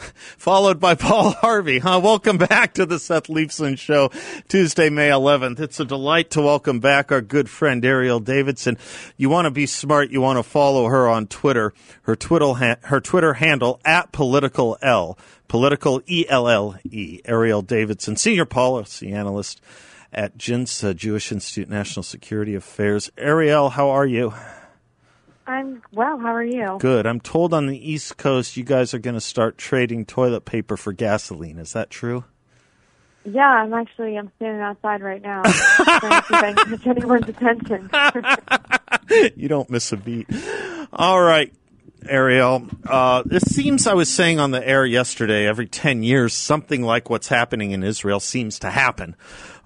followed by Paul Harvey. Huh? Welcome back to the Seth Leibsohn Show, Tuesday, May 11th. It's a delight to welcome back our good friend Erielle Davidson. You want to be smart. You want to follow her on Twitter. Her Twitter, ha- her Twitter handle at political L, political E L L E. Erielle Davidson, senior policy analyst at JINS, uh, Jewish Institute National Security Affairs. Erielle, how are you? I'm well. How are you? Good. I'm told on the East Coast you guys are going to start trading toilet paper for gasoline. Is that true? Yeah, I'm actually I'm standing outside right now trying to see if I can catch anyone's attention. you don't miss a beat. All right, Erielle. Uh, it seems I was saying on the air yesterday. Every ten years, something like what's happening in Israel seems to happen.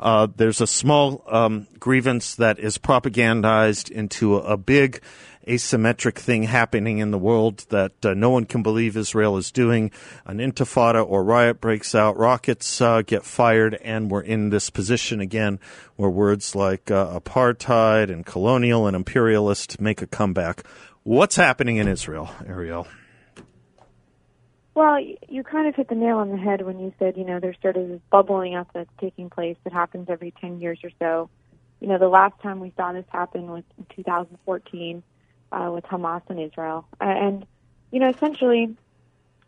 Uh, there's a small um, grievance that is propagandized into a, a big asymmetric thing happening in the world that uh, no one can believe Israel is doing. An intifada or riot breaks out, rockets uh, get fired, and we're in this position again where words like uh, apartheid and colonial and imperialist make a comeback. What's happening in Israel, Erielle? Well, you kind of hit the nail on the head when you said, you know, there's sort of this bubbling up that's taking place that happens every 10 years or so. You know, the last time we saw this happen was in 2014 uh, with Hamas and Israel. And, you know, essentially,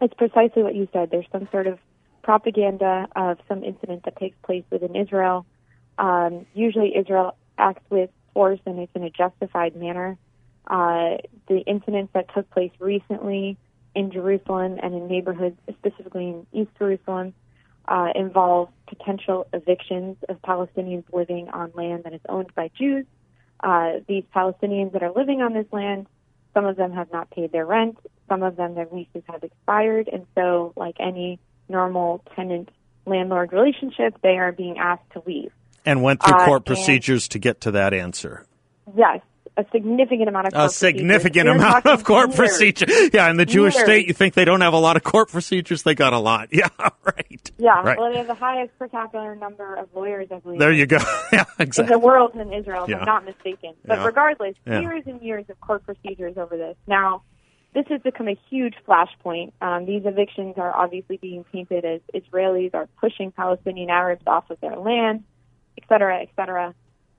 it's precisely what you said. There's some sort of propaganda of some incident that takes place within Israel. Um, usually, Israel acts with force and it's in a justified manner. Uh, the incidents that took place recently in Jerusalem and in neighborhoods, specifically in East Jerusalem, uh, involve potential evictions of Palestinians living on land that is owned by Jews uh, these Palestinians that are living on this land, some of them have not paid their rent, some of them their leases have expired, and so, like any normal tenant landlord relationship, they are being asked to leave. And went through uh, court uh, procedures to get to that answer. Yes, a significant amount of a significant amount of court procedure. Yeah, in the Jewish years. state, you think they don't have a lot of court procedures? They got a lot. Yeah, right. Yeah, right. well, they have the highest per capita number of lawyers, I believe. There you go. yeah, exactly. In the world in Israel, if yeah. I'm not mistaken. But yeah. regardless, yeah. years and years of court procedures over this. Now, this has become a huge flashpoint. Um, these evictions are obviously being painted as Israelis are pushing Palestinian Arabs off of their land, et cetera, et cetera.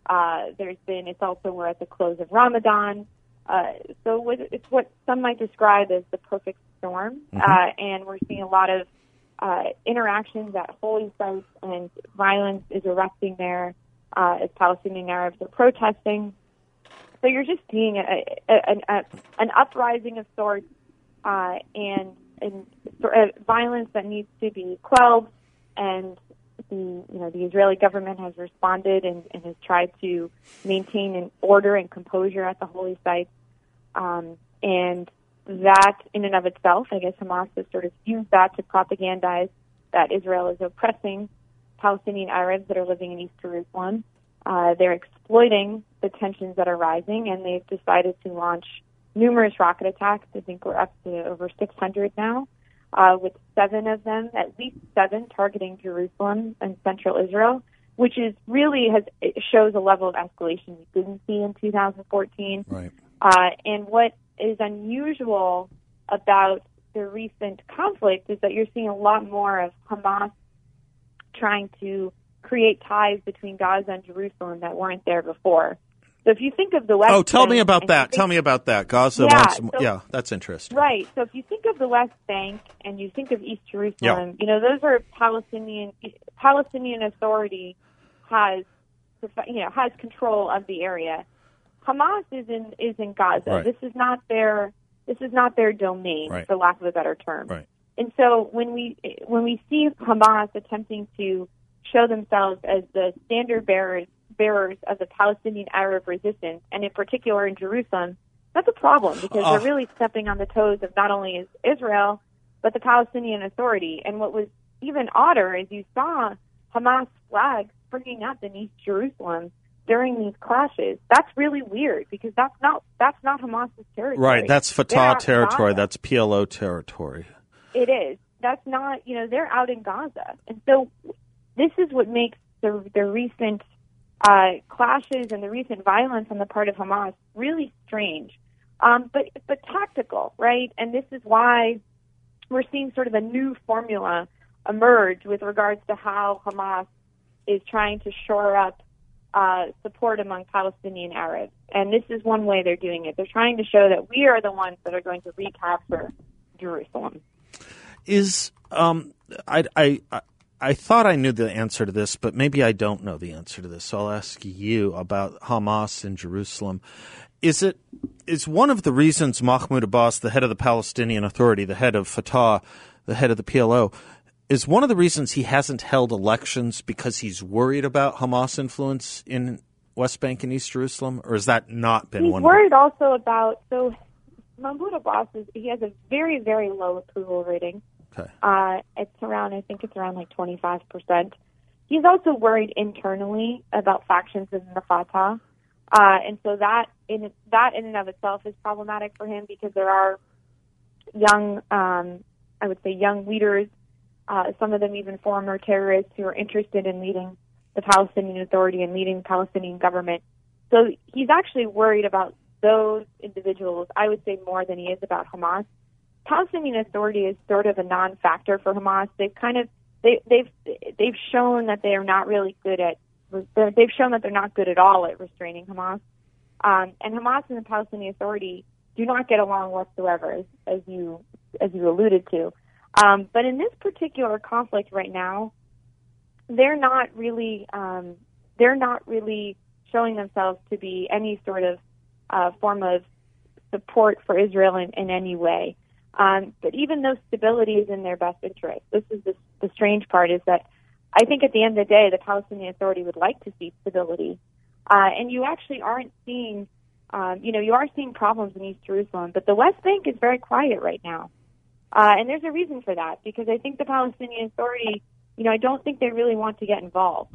Uh, there's been, it's also, we're at the close of Ramadan. Uh, so it's what some might describe as the perfect storm. Mm-hmm. Uh, and we're seeing a lot of uh, interactions at holy sites, and violence is erupting there uh, as Palestinian Arabs are protesting. So you're just seeing a, a, a, an uprising of sorts uh, and, and uh, violence that needs to be quelled and the you know the Israeli government has responded and, and has tried to maintain an order and composure at the holy sites, um, and that in and of itself, I guess Hamas has sort of used that to propagandize that Israel is oppressing Palestinian Arabs that are living in East Jerusalem. Uh, they're exploiting the tensions that are rising, and they've decided to launch numerous rocket attacks. I think we're up to over 600 now uh, with seven of them, at least seven, targeting Jerusalem and central Israel, which is really has shows a level of escalation we didn't see in 2014. Right. Uh, and what is unusual about the recent conflict is that you're seeing a lot more of Hamas trying to create ties between Gaza and Jerusalem that weren't there before. So if you think of the West, oh, tell Bank, me about that. Tell me about that. Gaza yeah, wants, so, yeah, that's interesting. Right. So if you think of the West Bank and you think of East Jerusalem, yeah. you know those are Palestinian. Palestinian Authority has, you know, has control of the area. Hamas is in is in Gaza. Right. This is not their this is not their domain, right. for lack of a better term. Right. And so when we when we see Hamas attempting to show themselves as the standard bearers bearers of the Palestinian Arab resistance, and in particular in Jerusalem, that's a problem because uh, they're really stepping on the toes of not only Israel but the Palestinian Authority. And what was even odder is you saw Hamas flags springing up in East Jerusalem during these clashes. That's really weird because that's not that's not Hamas's territory. Right, that's Fatah territory. That's PLO territory. It is. That's not. You know, they're out in Gaza, and so this is what makes the the recent uh, clashes and the recent violence on the part of Hamas really strange, um, but but tactical, right? And this is why we're seeing sort of a new formula emerge with regards to how Hamas is trying to shore up uh, support among Palestinian Arabs. And this is one way they're doing it. They're trying to show that we are the ones that are going to recapture Jerusalem. Is um, I, I, I thought I knew the answer to this, but maybe I don't know the answer to this. So I'll ask you about Hamas in Jerusalem. Is it is one of the reasons Mahmoud Abbas, the head of the Palestinian Authority, the head of Fatah, the head of the PLO, is one of the reasons he hasn't held elections because he's worried about Hamas influence in West Bank and East Jerusalem, or has that not been he's one? He's worried also about so Mahmoud Abbas is he has a very very low approval rating. Okay. Uh, it's around I think it's around like twenty five percent. He's also worried internally about factions in the Fatah, uh, and so that in that in and of itself is problematic for him because there are young, um, I would say, young leaders uh, some of them even former terrorists who are interested in leading the Palestinian Authority and leading the Palestinian government. So he's actually worried about those individuals, I would say, more than he is about Hamas. Palestinian Authority is sort of a non-factor for Hamas. They've kind of they, they've they've shown that they are not really good at they've shown that they're not good at all at restraining Hamas. Um, and Hamas and the Palestinian Authority do not get along whatsoever, as, as you as you alluded to. Um, but in this particular conflict right now, they're not really um, they're not really showing themselves to be any sort of uh, form of support for Israel in, in any way. Um, but even though stability is in their best interest, this is the, the strange part is that I think at the end of the day, the Palestinian Authority would like to see stability, uh, and you actually aren't seeing. Um, you know, you are seeing problems in East Jerusalem, but the West Bank is very quiet right now. Uh, and there's a reason for that because I think the Palestinian Authority, you know, I don't think they really want to get involved.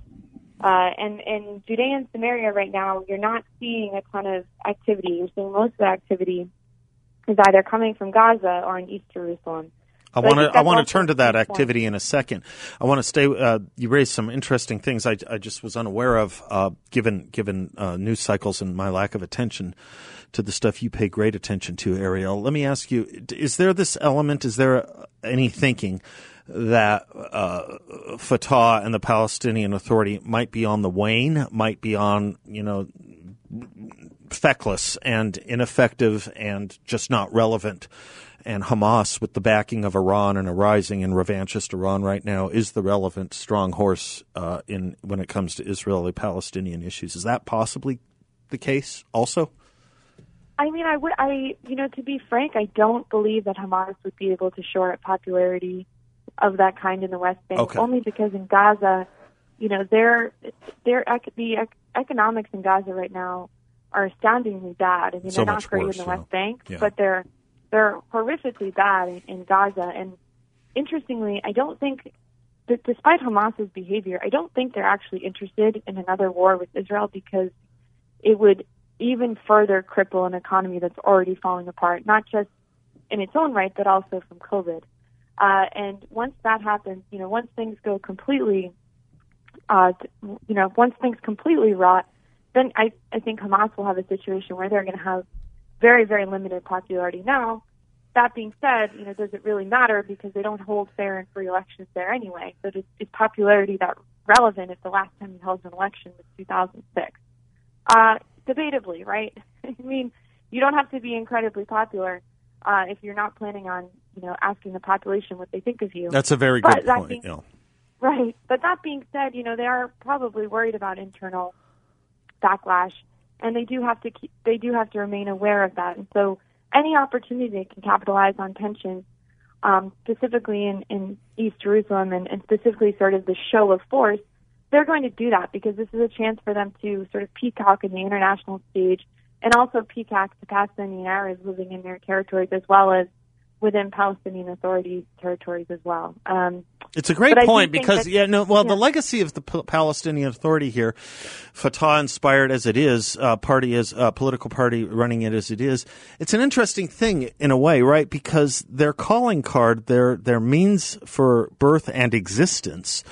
Uh, and in Judea and Samaria right now, you're not seeing a ton of activity. You're seeing most of the activity is either coming from Gaza or in East Jerusalem. I want to I want to turn to that activity in a second. I want to stay. Uh, you raised some interesting things I, I just was unaware of, uh, given given uh, news cycles and my lack of attention to the stuff you pay great attention to, Erielle. Let me ask you: Is there this element? Is there any thinking that uh, Fatah and the Palestinian Authority might be on the wane, might be on you know feckless and ineffective and just not relevant? and Hamas, with the backing of Iran and a rising and revanchist Iran right now, is the relevant strong horse uh, in when it comes to Israeli-Palestinian issues. Is that possibly the case? Also, I mean, I would, I you know, to be frank, I don't believe that Hamas would be able to shore up popularity of that kind in the West Bank. Okay. Only because in Gaza, you know, their their the economics in Gaza right now are astoundingly bad. I mean, so they're not great worse, in the West Bank, yeah. but they're they're horrifically bad in, in Gaza. And interestingly, I don't think, despite Hamas's behavior, I don't think they're actually interested in another war with Israel because it would even further cripple an economy that's already falling apart, not just in its own right, but also from COVID. Uh, and once that happens, you know, once things go completely, uh, you know, once things completely rot, then I, I think Hamas will have a situation where they're going to have very, very limited popularity now. That being said, you know, does it really matter because they don't hold fair and free elections there anyway? So is, is popularity that relevant if the last time you held an election was 2006? Uh, debatably, right? I mean, you don't have to be incredibly popular uh, if you're not planning on, you know, asking the population what they think of you. That's a very good point. Being, yeah. Right, but that being said, you know, they are probably worried about internal backlash and they do have to keep, they do have to remain aware of that. And so, any opportunity they can capitalize on tensions, um, specifically in, in East Jerusalem, and, and specifically sort of the show of force, they're going to do that because this is a chance for them to sort of peacock in the international stage, and also PCAC to Palestinian Arabs living in their territories as well as within Palestinian Authority territories as well. Um, it's a great point because that, yeah, no, well, yeah. the legacy of the P- Palestinian Authority here, Fatah inspired as it is, uh, party as uh, political party running it as it is, it's an interesting thing in a way, right? Because their calling card, their their means for birth and existence,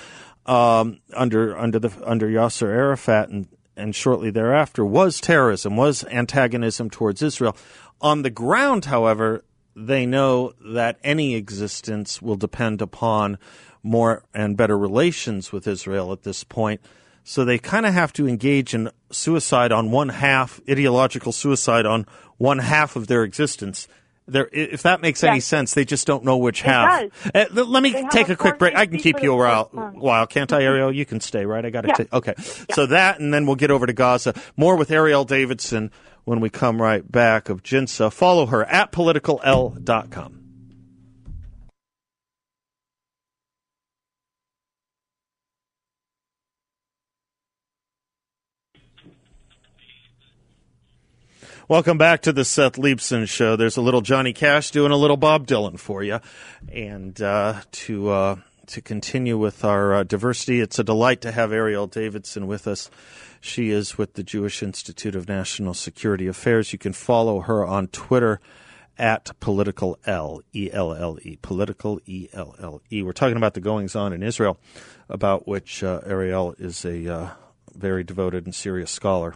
um, under under the under Yasser Arafat and and shortly thereafter was terrorism, was antagonism towards Israel. On the ground, however, they know that any existence will depend upon more and better relations with Israel at this point. So they kind of have to engage in suicide on one half, ideological suicide on one half of their existence. There, if that makes yes. any sense, they just don't know which it half. Uh, let me take a, quick break. I can keep you a while, while, can't I, Erielle? You can stay, right? I got to. Yeah. okay. Yeah. So that, and then we'll get over to Gaza. More with Erielle Davidson when we come right back of Jinsa. Follow her at politicall.com. Welcome back to the Seth Leibsohn Show. There's a little Johnny Cash doing a little Bob Dylan for you, and uh, to uh, to continue with our uh, diversity, it's a delight to have Erielle Davidson with us. She is with the Jewish Institute of National Security Affairs. You can follow her on Twitter at political L E L L E political E L L E. We're talking about the goings on in Israel, about which uh, Erielle is a uh, very devoted and serious scholar.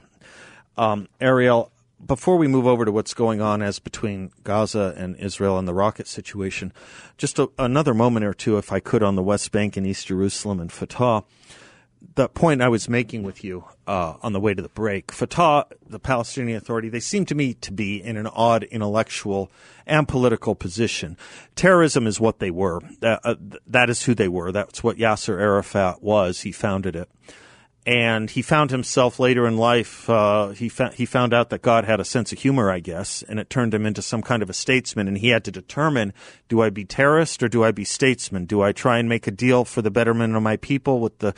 Um, Erielle, before we move over to what's going on as between Gaza and Israel and the rocket situation, just a, another moment or two, if I could, on the West Bank and East Jerusalem and Fatah. The point I was making with you uh, on the way to the break, Fatah, the Palestinian Authority, they seem to me to be in an odd intellectual and political position. Terrorism is what they were. uh, that is who they were. That's what Yasser Arafat was. He founded it and he found himself later in life. Uh, he fa- he found out that God had a sense of humor, I guess, and it turned him into some kind of a statesman. And he had to determine: Do I be terrorist or do I be statesman? Do I try and make a deal for the betterment of my people with the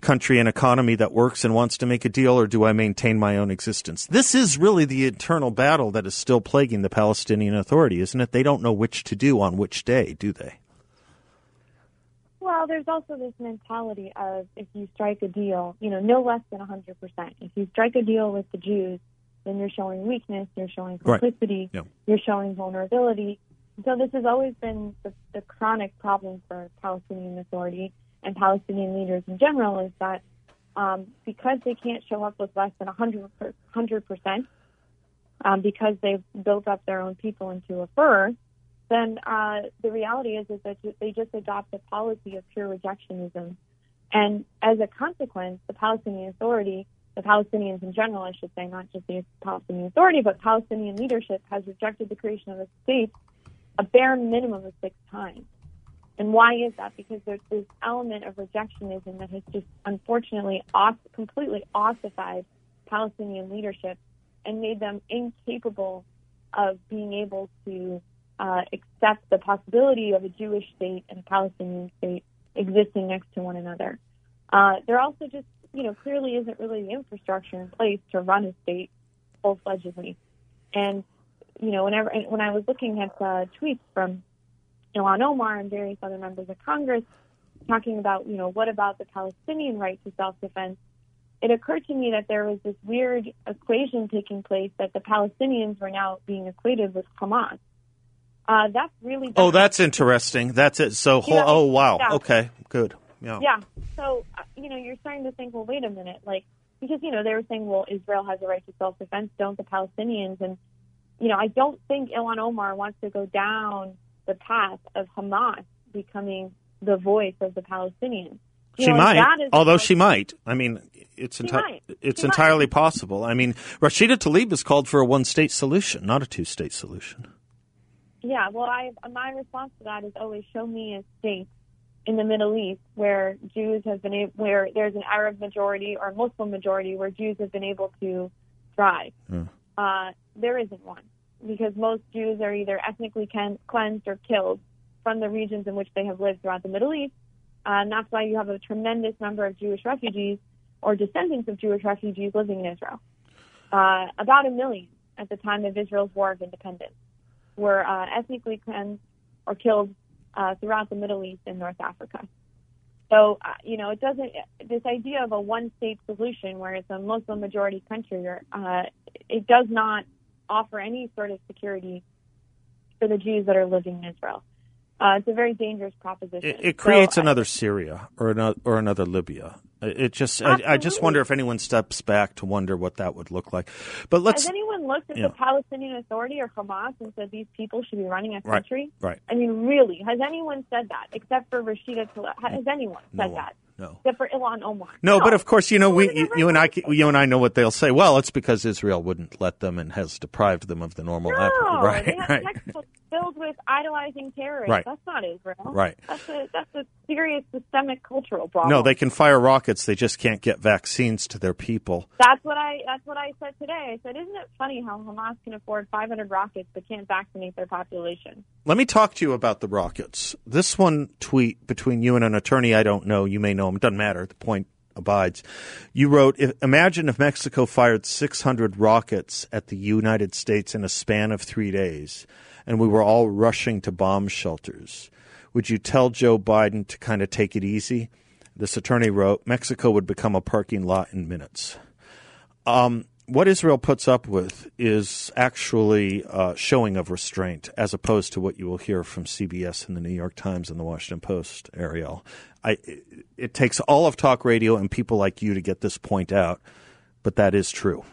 country and economy that works and wants to make a deal, or do I maintain my own existence? This is really the internal battle that is still plaguing the Palestinian Authority, isn't it? They don't know which to do on which day, do they? Well, there's also this mentality of if you strike a deal, you know, no less than 100%. If you strike a deal with the Jews, then you're showing weakness, you're showing complicity, right. yeah. you're showing vulnerability. So this has always been the, the chronic problem for Palestinian Authority and Palestinian leaders in general is that um, because they can't show up with less than 100 percent, um, because they've built up their own people into a fur, then uh, the reality is is that they just adopt a policy of pure rejectionism, and as a consequence, the Palestinian Authority, the Palestinians in general, I should say, not just the Palestinian Authority, but Palestinian leadership has rejected the creation of a state a bare minimum of six times. And why is that? Because there's this element of rejectionism that has just unfortunately off, completely ossified Palestinian leadership and made them incapable of being able to uh, accept the possibility of a Jewish state and a Palestinian state existing next to one another. Uh, there also just, you know, clearly isn't really the infrastructure in place to run a state full fledgedly. And, you know, whenever when I was looking at uh, tweets from Ilhan Omar and various other members of Congress talking about, you know, what about the Palestinian right to self defense? It occurred to me that there was this weird equation taking place that the Palestinians were now being equated with Hamas. Uh, that's really oh, that's interesting. That's it. So, whole, know, oh wow, yeah. okay, good, yeah, yeah. So, uh, you know, you're starting to think, well, wait a minute, like because you know they were saying, well, Israel has a right to self-defense, don't the Palestinians? And you know, I don't think Ilhan Omar wants to go down the path of Hamas becoming the voice of the Palestinians. You she know, might, although she might. I mean, it's enti- it's she entirely might. possible. I mean, Rashida Tlaib has called for a one-state solution, not a two-state solution. Yeah, well, I my response to that is always show me a state in the Middle East where Jews have been able, where there's an Arab majority or Muslim majority where Jews have been able to thrive. Mm. Uh, there isn't one because most Jews are either ethnically cleansed or killed from the regions in which they have lived throughout the Middle East. Uh, and that's why you have a tremendous number of Jewish refugees or descendants of Jewish refugees living in Israel. Uh, about a million at the time of Israel's War of Independence were uh, ethnically cleansed or killed uh, throughout the Middle East and North Africa. So, uh, you know, it doesn't, this idea of a one state solution where it's a Muslim majority country, uh, it does not offer any sort of security for the Jews that are living in Israel. Uh, it's a very dangerous proposition. It, it creates so, another Syria or another, or another Libya. It just, I, I, just wonder if anyone steps back to wonder what that would look like. But let's. Has anyone looked at the Palestinian Authority or Hamas and said these people should be running a country? Right. right. I mean, really, has anyone said that except for Rashida Tlaib? Has anyone said no. that? No. Except for Ilhan Omar. No, no, but of course, you know, we, you, you, and I, you and I know what they'll say. Well, it's because Israel wouldn't let them and has deprived them of the normal. No, right, right. Filled with idolizing terrorists. Right. That's not Israel. Right. That's a that's a serious systemic cultural problem. No, they can fire rockets. They just can't get vaccines to their people. That's what I that's what I said today. I said, isn't it funny how Hamas can afford 500 rockets but can't vaccinate their population? Let me talk to you about the rockets. This one tweet between you and an attorney I don't know. You may know him. It doesn't matter. The point abides. You wrote, Imagine if Mexico fired 600 rockets at the United States in a span of three days, and we were all rushing to bomb shelters. Would you tell Joe Biden to kind of take it easy? This attorney wrote, Mexico would become a parking lot in minutes. Um, what Israel puts up with is actually uh, showing of restraint, as opposed to what you will hear from CBS and the New York Times and the Washington Post, Erielle. I, it takes all of talk radio and people like you to get this point out, but that is true.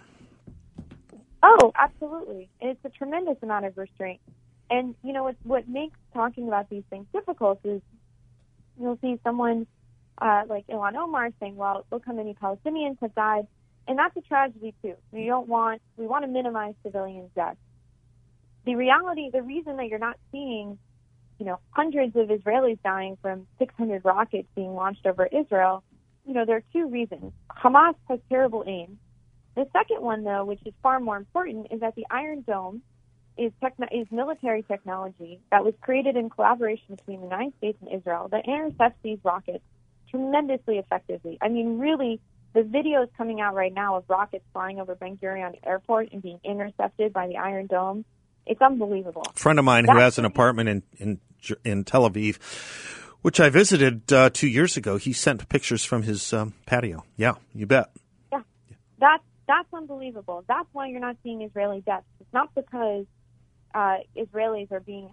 Oh, absolutely. and It's a tremendous amount of restraint. And, you know, what, what makes talking about these things difficult is you'll see someone uh, like Ilhan Omar saying, well, look how many Palestinians have died and that's a tragedy too. We don't want we want to minimize civilian deaths. The reality, the reason that you're not seeing, you know, hundreds of Israelis dying from 600 rockets being launched over Israel, you know, there are two reasons. Hamas has terrible aim. The second one, though, which is far more important, is that the Iron Dome is, techno- is military technology that was created in collaboration between the United States and Israel that intercepts these rockets tremendously effectively. I mean, really the video is coming out right now of rockets flying over Ben Gurion Airport and being intercepted by the Iron Dome, it's unbelievable. A friend of mine That's who has an apartment in, in, in Tel Aviv, which I visited uh, two years ago, he sent pictures from his um, patio. Yeah, you bet. Yeah, that's that's unbelievable. That's why you're not seeing Israeli deaths. It's not because uh, Israelis are being,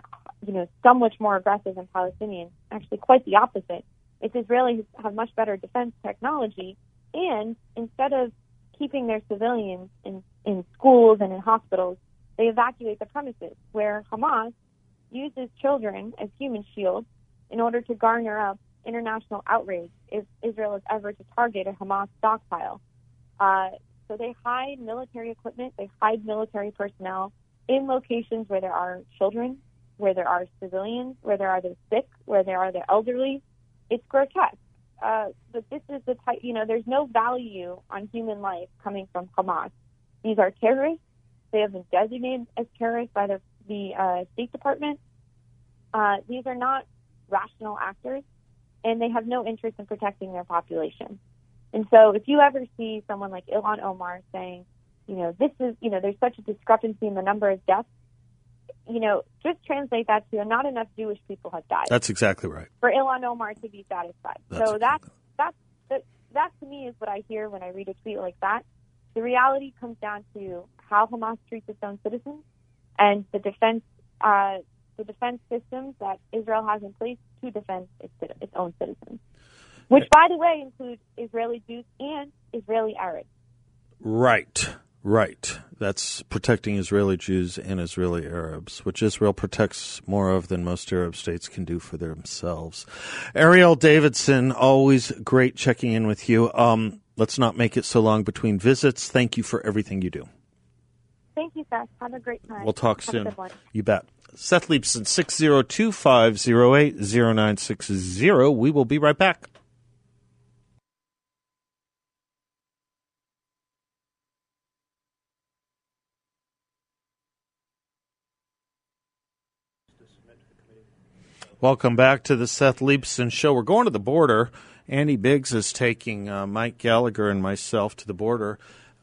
you know, so much more aggressive than Palestinians. Actually, quite the opposite. It's Israelis have much better defense technology and instead of keeping their civilians in, in schools and in hospitals, they evacuate the premises where Hamas uses children as human shields in order to garner up international outrage if Israel is ever to target a Hamas stockpile. Uh, so they hide military equipment, they hide military personnel in locations where there are children, where there are civilians, where there are the sick, where there are the elderly. It's grotesque. Uh, but this is the type, you know, there's no value on human life coming from Hamas. These are terrorists. They have been designated as terrorists by the, the uh, State Department. Uh, these are not rational actors, and they have no interest in protecting their population. And so, if you ever see someone like Ilhan Omar saying, you know, this is, you know, there's such a discrepancy in the number of deaths you know, just translate that to not enough Jewish people have died. That's exactly right. For Ilhan Omar to be satisfied. That's so that's that's that, that to me is what I hear when I read a tweet like that. The reality comes down to how Hamas treats its own citizens and the defense uh, the defense systems that Israel has in place to defend its, its own citizens, which, by the way, includes Israeli Jews and Israeli Arabs. Right. Right. That's protecting Israeli Jews and Israeli Arabs, which Israel protects more of than most Arab states can do for themselves. Erielle Davidson, always great checking in with you. Um, let's not make it so long between visits. Thank you for everything you do. Thank you, Seth. Have a great time. We'll talk Have soon. You bet. Seth Leibsohn, 602 508 0960. We will be right back. Welcome back to the Seth Leibsohn Show. We're going to the border. Andy Biggs is taking uh, Mike Gallagher and myself to the border.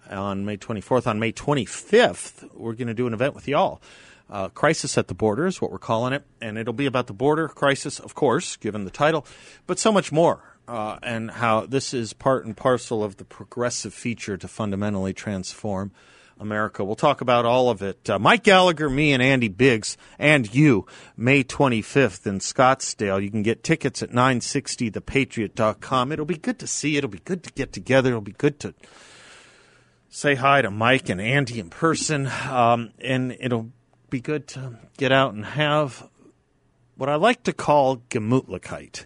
on May 24th. On May 25th, we're going to do an event with y'all. Uh, crisis at the border is what we're calling it, and it'll be about the border crisis, of course, given the title, but so much more, uh, and how this is part and parcel of the progressive feature to fundamentally transform America. We'll talk about all of it. Uh, Mike Gallagher, me, and Andy Biggs, and you, May 25th in Scottsdale. You can get tickets at 960thepatriot.com. It'll be good to see you. It'll be good to get together. It'll be good to say hi to Mike and Andy in person. Um, and it'll be good to get out and have what I like to call Gemütlichkeit.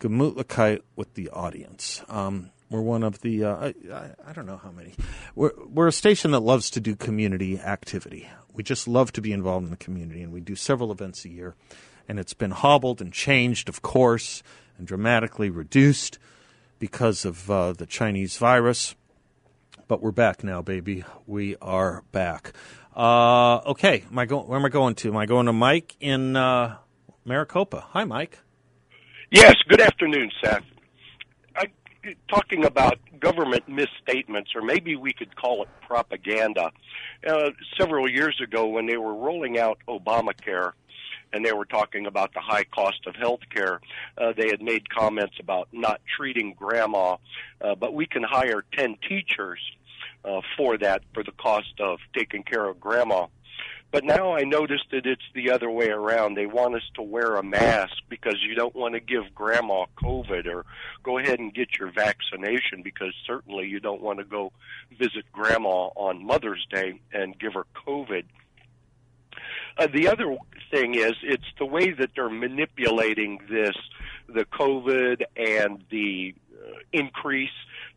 Gemütlichkeit with the audience. Um, we're one of the uh, I, I, don't know how many. We're we're a station that loves to do community activity. We just love to be involved in the community, and we do several events a year. And it's been hobbled and changed, of course, and dramatically reduced because of uh, the Chinese virus. But we're back now, baby. We are back. Uh, okay, am I go- where am I going to? Am I going to Mike in uh, Maricopa? Hi, Mike. Yes. Good afternoon, Seth talking about government misstatements, or maybe we could call it propaganda. Uh, several years ago, when they were rolling out Obamacare, and they were talking about the high cost of health care. Uh, they had made comments about not treating grandma, uh, but we can hire 10 teachers uh, for that, for the cost of taking care of grandma. But now I notice that it's the other way around. They want us to wear a mask because you don't want to give grandma COVID or go ahead and get your vaccination because certainly you don't want to go visit grandma on Mother's Day and give her COVID. Uh, the other thing is it's the way that they're manipulating this, the COVID and the uh, increase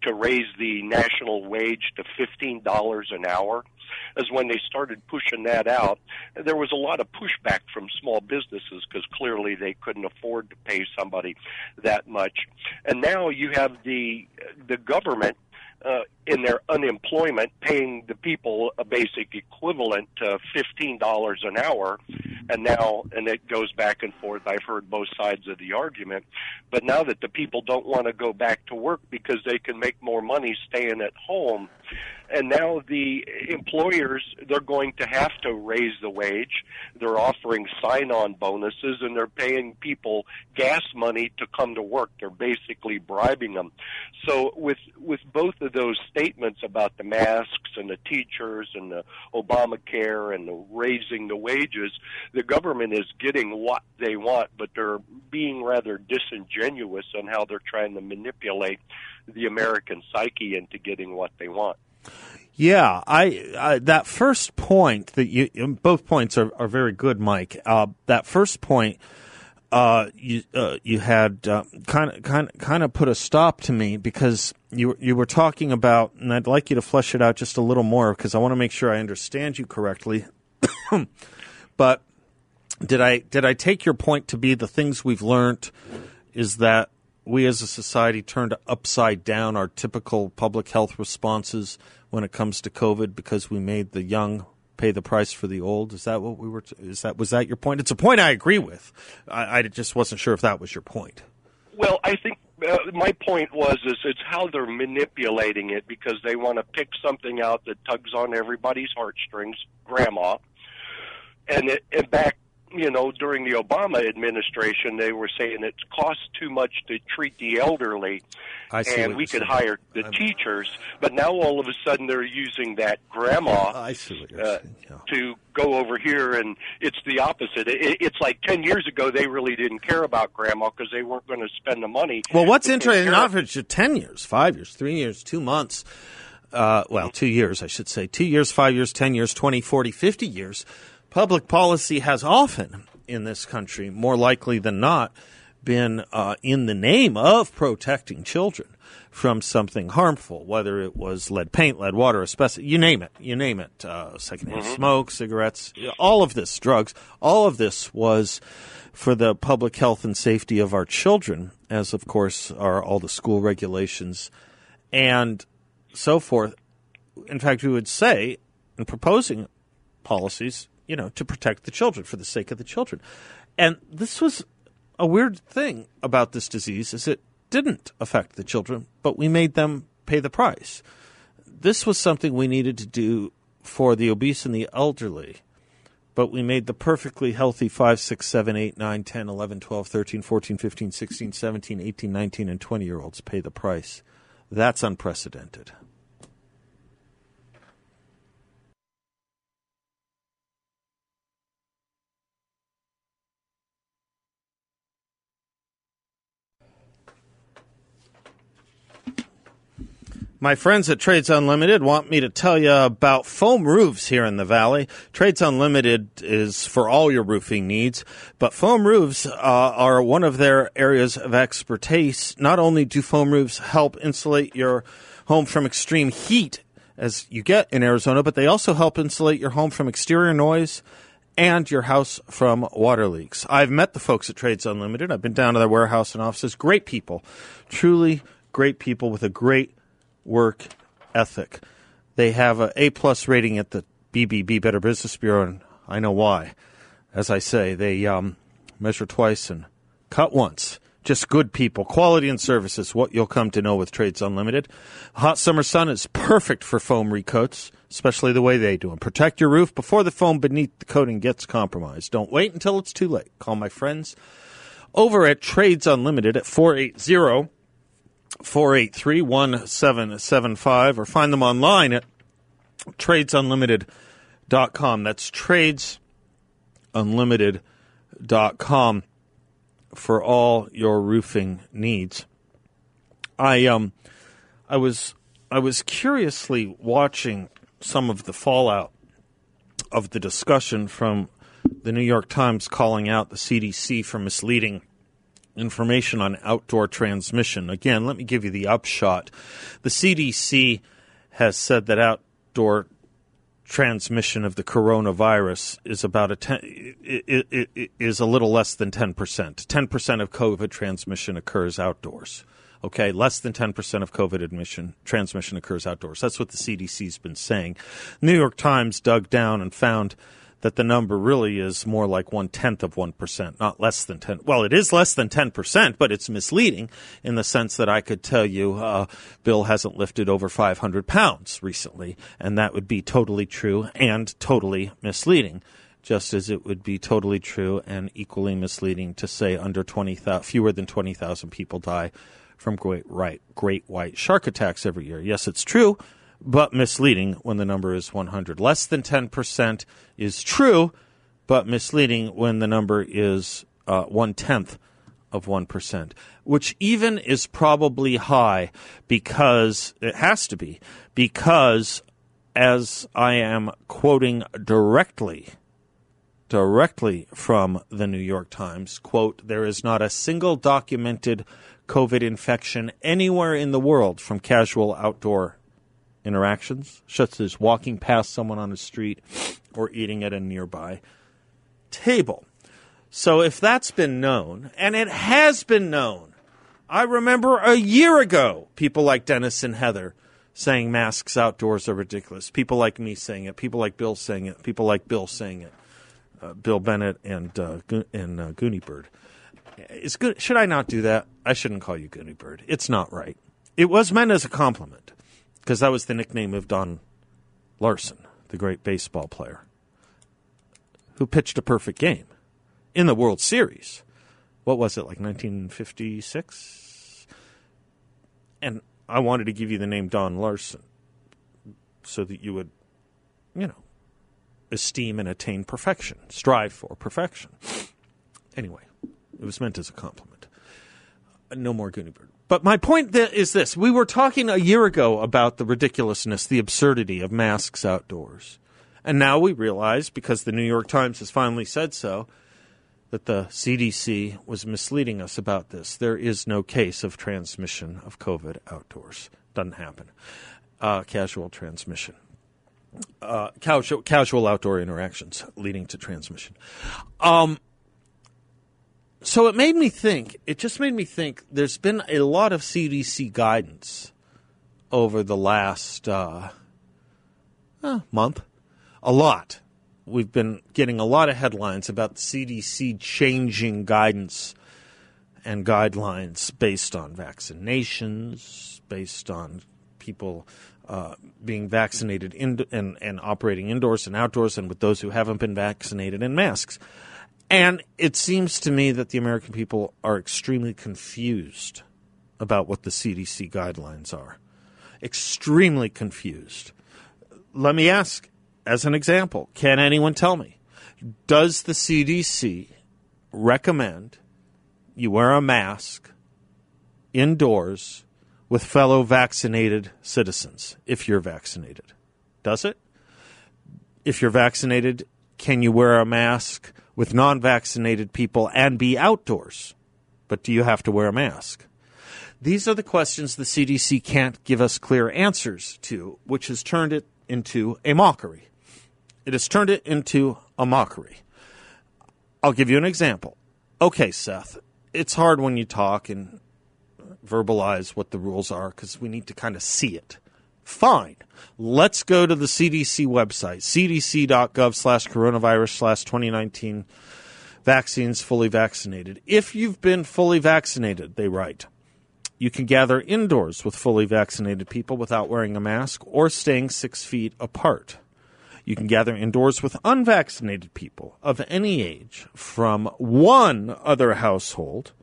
to raise the national wage to $15 an hour is when they started pushing that out. There was a lot of pushback from small businesses because clearly they couldn't afford to pay somebody that much. And now you have the the government uh, in their unemployment paying the people a basic equivalent to fifteen dollars an hour and now and it goes back and forth i've heard both sides of the argument but now that the people don't want to go back to work because they can make more money staying at home and now the employers they're going to have to raise the wage. They're offering sign on bonuses and they're paying people gas money to come to work. They're basically bribing them. So with with both of those statements about the masks and the teachers and the obamacare and the raising the wages the government is getting what they want but they're being rather disingenuous on how they're trying to manipulate the american psyche into getting what they want yeah, I, I, that first point that you both points are, are very good, Mike. Uh, that first point uh, you uh, you had kind of kind kind of put a stop to me because you you were talking about, and I'd like you to flesh it out just a little more because I want to make sure I understand you correctly. but did I did I take your point to be the things we've learned is that we as a society turned upside down our typical public health responses when it comes to COVID because we made the young pay the price for the old. Is that what we were? Is that was that your point? It's a point I agree with. I, I just wasn't sure if that was your point. Well, I think uh, my point was is it's how they're manipulating it because they want to pick something out that tugs on everybody's heartstrings, grandma, and it, and back you know, during the Obama administration, they were saying it costs too much to treat the elderly, and we could saying. hire the I'm... teachers. But now all of a sudden they're using that grandma I see what you're uh. Yeah. to go over here, and it's the opposite. It, it's like ten years ago they really didn't care about grandma because they weren't going to spend the money. Well, what's interesting, not for ten years, five years, three years, two months. Uh, well, two years, I should say. Two years, five years, ten years, twenty, forty, fifty years public policy has often in this country, more likely than not, been uh, in the name of protecting children from something harmful, whether it was lead paint, lead water, asbestos, you name it, you name it, uh, secondhand mm-hmm. smoke, cigarettes, all of this, drugs, all of this was for the public health and safety of our children, as of course are all the school regulations and so forth. In fact, we would say in proposing policies, you know, to protect the children for the sake of the children. And this was a weird thing about this disease is it didn't affect the children, but we made them pay the price. this was something we needed to do for the obese and the elderly, but we made the perfectly healthy 5, 6, 7, 8, 9, 10, 11, 12, 13, 14, 15, 16, 17, 18, 19, and 20 year olds pay the price. That's unprecedented. My friends at Trades Unlimited want me to tell you about foam roofs here in the valley. Trades Unlimited is for all your roofing needs, but foam roofs uh, are one of their areas of expertise. Not only do foam roofs help insulate your home from extreme heat as you get in Arizona, but they also help insulate your home from exterior noise and your house from water leaks. I've met the folks at Trades Unlimited. I've been down to their warehouse and offices. Great people. Truly great people with a great work ethic. They have a A plus rating at the BBB Better Business Bureau, and I know why. As I say, they um, measure twice and cut once. Just good people, quality and services. What you'll come to know with Trades Unlimited. Hot summer sun is perfect for foam recoats, especially the way they do them. Protect your roof before the foam beneath the coating gets compromised. Don't wait until it's too late. Call my friends over at Trades Unlimited at 480 483 1775 or find them online at tradesunlimited.com. That's tradesunlimited.com for all your roofing needs. I um I was I was curiously watching some of the fallout of the discussion from the New York Times calling out the CDC for misleading information on outdoor transmission. Again, let me give you the upshot. The CDC has said that outdoor transmission of the coronavirus is about a ten, it, it, it is a little less than 10%. 10% of COVID transmission occurs outdoors. Okay, less than 10% of COVID admission transmission occurs outdoors. That's what the CDC's been saying. New York Times dug down and found that the number really is more like one tenth of 1%, not less than 10. Well, it is less than 10%, but it's misleading in the sense that I could tell you uh, Bill hasn't lifted over 500 pounds recently, and that would be totally true and totally misleading. Just as it would be totally true and equally misleading to say under 20,000, fewer than 20,000 people die from great, right, great white shark attacks every year. Yes, it's true but misleading when the number is 100. Less than 10% is true, but misleading when the number is uh, one tenth of 1%, which even is probably high because it has to be, because as I am quoting directly, directly from the New York Times, quote, there is not a single documented COVID infection anywhere in the world from casual outdoor interactions, such as walking past someone on the street or eating at a nearby table. So if that's been known, and it has been known, I remember a year ago people like Dennis and Heather saying masks outdoors are ridiculous. People like me saying it. People like Bill saying it. People like Bill saying it. Uh, Bill Bennett and uh, and uh, Gooney Bird. Is good. Should I not do that? I shouldn't call you Gooney Bird. It's not right. It was meant as a compliment because that was the nickname of Don Larsen, the great baseball player, who pitched a perfect game in the World Series. What was it, like 1956? And I wanted to give you the name Don Larsen so that you would, you know, esteem and attain perfection, strive for perfection. Anyway, it was meant as a compliment. No more Gooney Bird. But my point th- is this: we were talking a year ago about the ridiculousness, the absurdity of masks outdoors, and now we realize, because the New York Times has finally said so, that the CDC was misleading us about this. There is no case of transmission of COVID outdoors. Doesn't happen. Uh, casual transmission. Uh, casual, casual outdoor interactions leading to transmission. Um, so it made me think, it just made me think there's been a lot of CDC guidance over the last uh, uh, month. A lot. We've been getting a lot of headlines about the CDC changing guidance and guidelines based on vaccinations, based on people uh, being vaccinated in, and, and operating indoors and outdoors, and with those who haven't been vaccinated in masks. And it seems to me that the American people are extremely confused about what the CDC guidelines are. Extremely confused. Let me ask, as an example, can anyone tell me, does the CDC recommend you wear a mask indoors with fellow vaccinated citizens if you're vaccinated? Does it? If you're vaccinated, can you wear a mask with non vaccinated people and be outdoors? But do you have to wear a mask? These are the questions the CDC can't give us clear answers to, which has turned it into a mockery. It has turned it into a mockery. I'll give you an example. Okay, Seth, it's hard when you talk and verbalize what the rules are because we need to kind of see it. Fine. Let's go to the CDC website, cdc.gov slash coronavirus slash 2019 vaccines fully vaccinated. If you've been fully vaccinated, they write, you can gather indoors with fully vaccinated people without wearing a mask or staying six feet apart. You can gather indoors with unvaccinated people of any age from one other household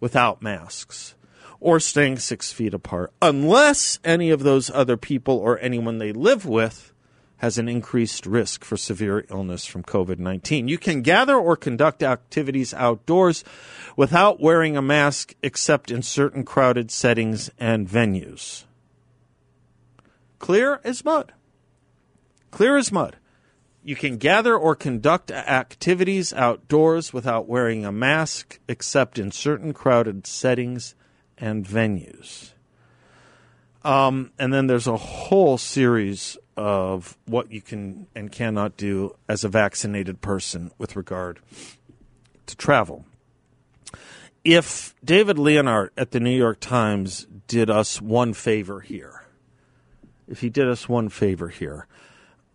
without masks or staying six feet apart, unless any of those other people or anyone they live with has an increased risk for severe illness from COVID 19. You can gather or conduct activities outdoors without wearing a mask except in certain crowded settings and venues. Clear as mud. Clear as mud. You can gather or conduct activities outdoors without wearing a mask except in certain crowded settings and venues. Um, and then there's a whole series of what you can and cannot do as a vaccinated person with regard to travel. If David Leonhardt at the New York Times did us one favor here, if he did us one favor here,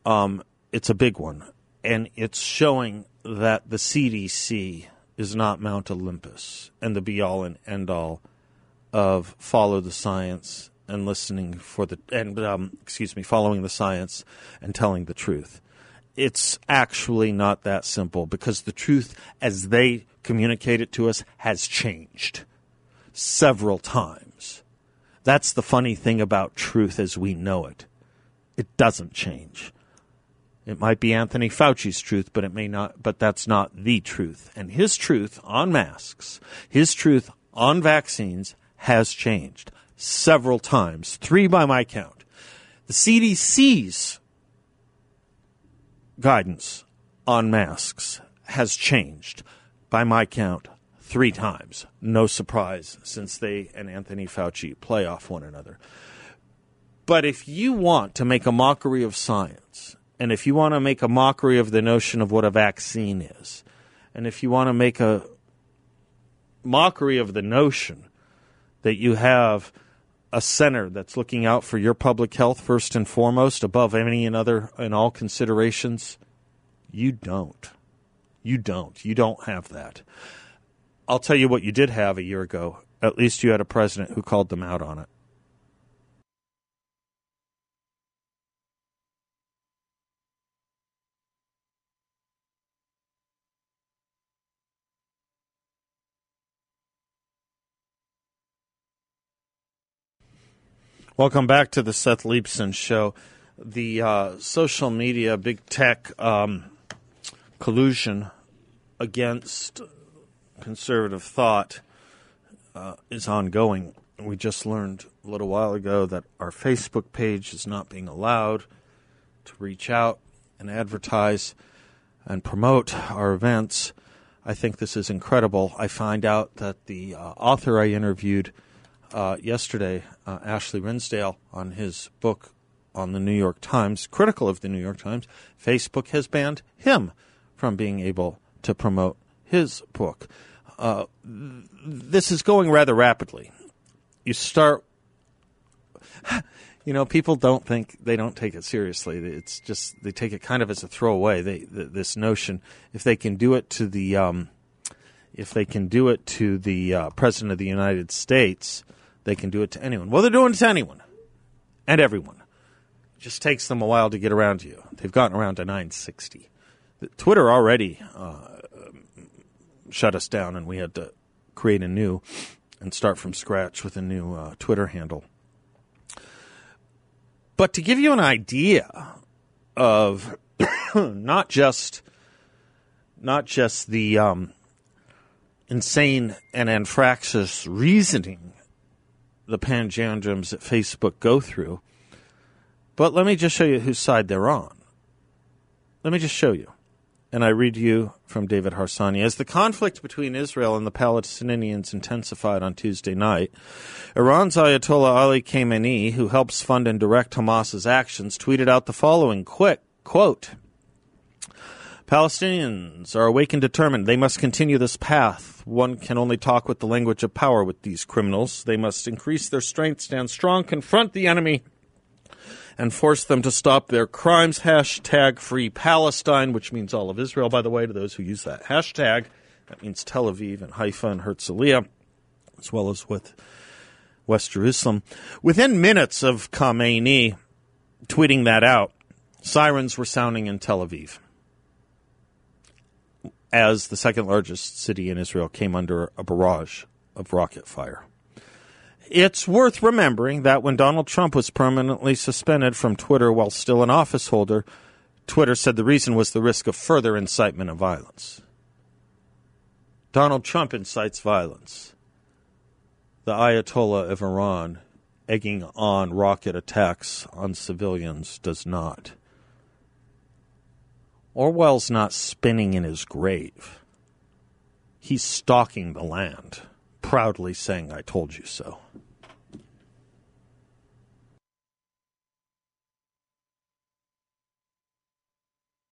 um, it's a big one, and it's showing that the CDC is not Mount Olympus and the be all and end all of follow the science and listening for the and um, excuse me, following the science and telling the truth. It's actually not that simple because the truth, as they communicate it to us, has changed several times. That's the funny thing about truth as we know it. It doesn't change. It might be Anthony Fauci's truth, but it may not, but that's not the truth. And his truth on masks, his truth on vaccines has changed several times, three by my count. The CDC's guidance on masks has changed, by my count, three times. No surprise, since they and Anthony Fauci play off one another. But if you want to make a mockery of science, and if you want to make a mockery of the notion of what a vaccine is, and if you want to make a mockery of the notion that you have a center that's looking out for your public health first and foremost above any and other and all considerations you don't. You don't. You don't have that. I'll tell you what you did have a year ago. At least you had a president who called them out on it Welcome back to the Seth Leibsohn Show. The uh, social media, big tech um, collusion against conservative thought uh, is ongoing. We just learned a little while ago that our Facebook page is not being allowed to reach out and advertise and promote our events. I think this is incredible. I find out that the uh, author I interviewed uh, yesterday, uh, Ashley Rindsberg, on his book on the New York Times, critical of the New York Times, Facebook has banned him from being able to promote his book. Uh, this is going rather rapidly. You start, you know, people don't think they don't take it seriously. It's just they take it kind of as a throwaway. They this notion if they can do it to the um, if they can do it to the uh, president of the United States, they can do it to anyone. Well, they're doing it to anyone and everyone. It just takes them a while to get around to you. They've gotten around to 960. Twitter already uh, shut us down, and we had to create a new and start from scratch with a new uh, Twitter handle. But to give you an idea of not just not just the um, insane and anfraxis reasoning the panjandrums that Facebook go through, but let me just show you whose side they're on. Let me just show you and I read you from David Harsanyi. As the conflict between Israel and the Palestinians intensified on Tuesday night, Iran's Ayatollah Ali Khamenei, who helps fund and direct Hamas's actions, tweeted out the following quick quote Palestinians are awake and determined. They must continue this path. One can only talk with the language of power with these criminals. They must increase their strength, stand strong, confront the enemy and force them to stop their crimes. Hashtag free Palestine, which means all of Israel, by the way, to those who use that hashtag. That means Tel Aviv and Haifa and Herzliya, as well as with West Jerusalem. Within minutes of Khamenei tweeting that out, sirens were sounding in Tel Aviv as the second largest city in Israel came under a barrage of rocket fire. It's worth remembering that when Donald Trump was permanently suspended from Twitter while still an office holder, Twitter said the reason was the risk of further incitement of violence. Donald Trump incites violence. The Ayatollah of Iran egging on rocket attacks on civilians does not. Orwell's not spinning in his grave. He's stalking the land, proudly saying, I told you so.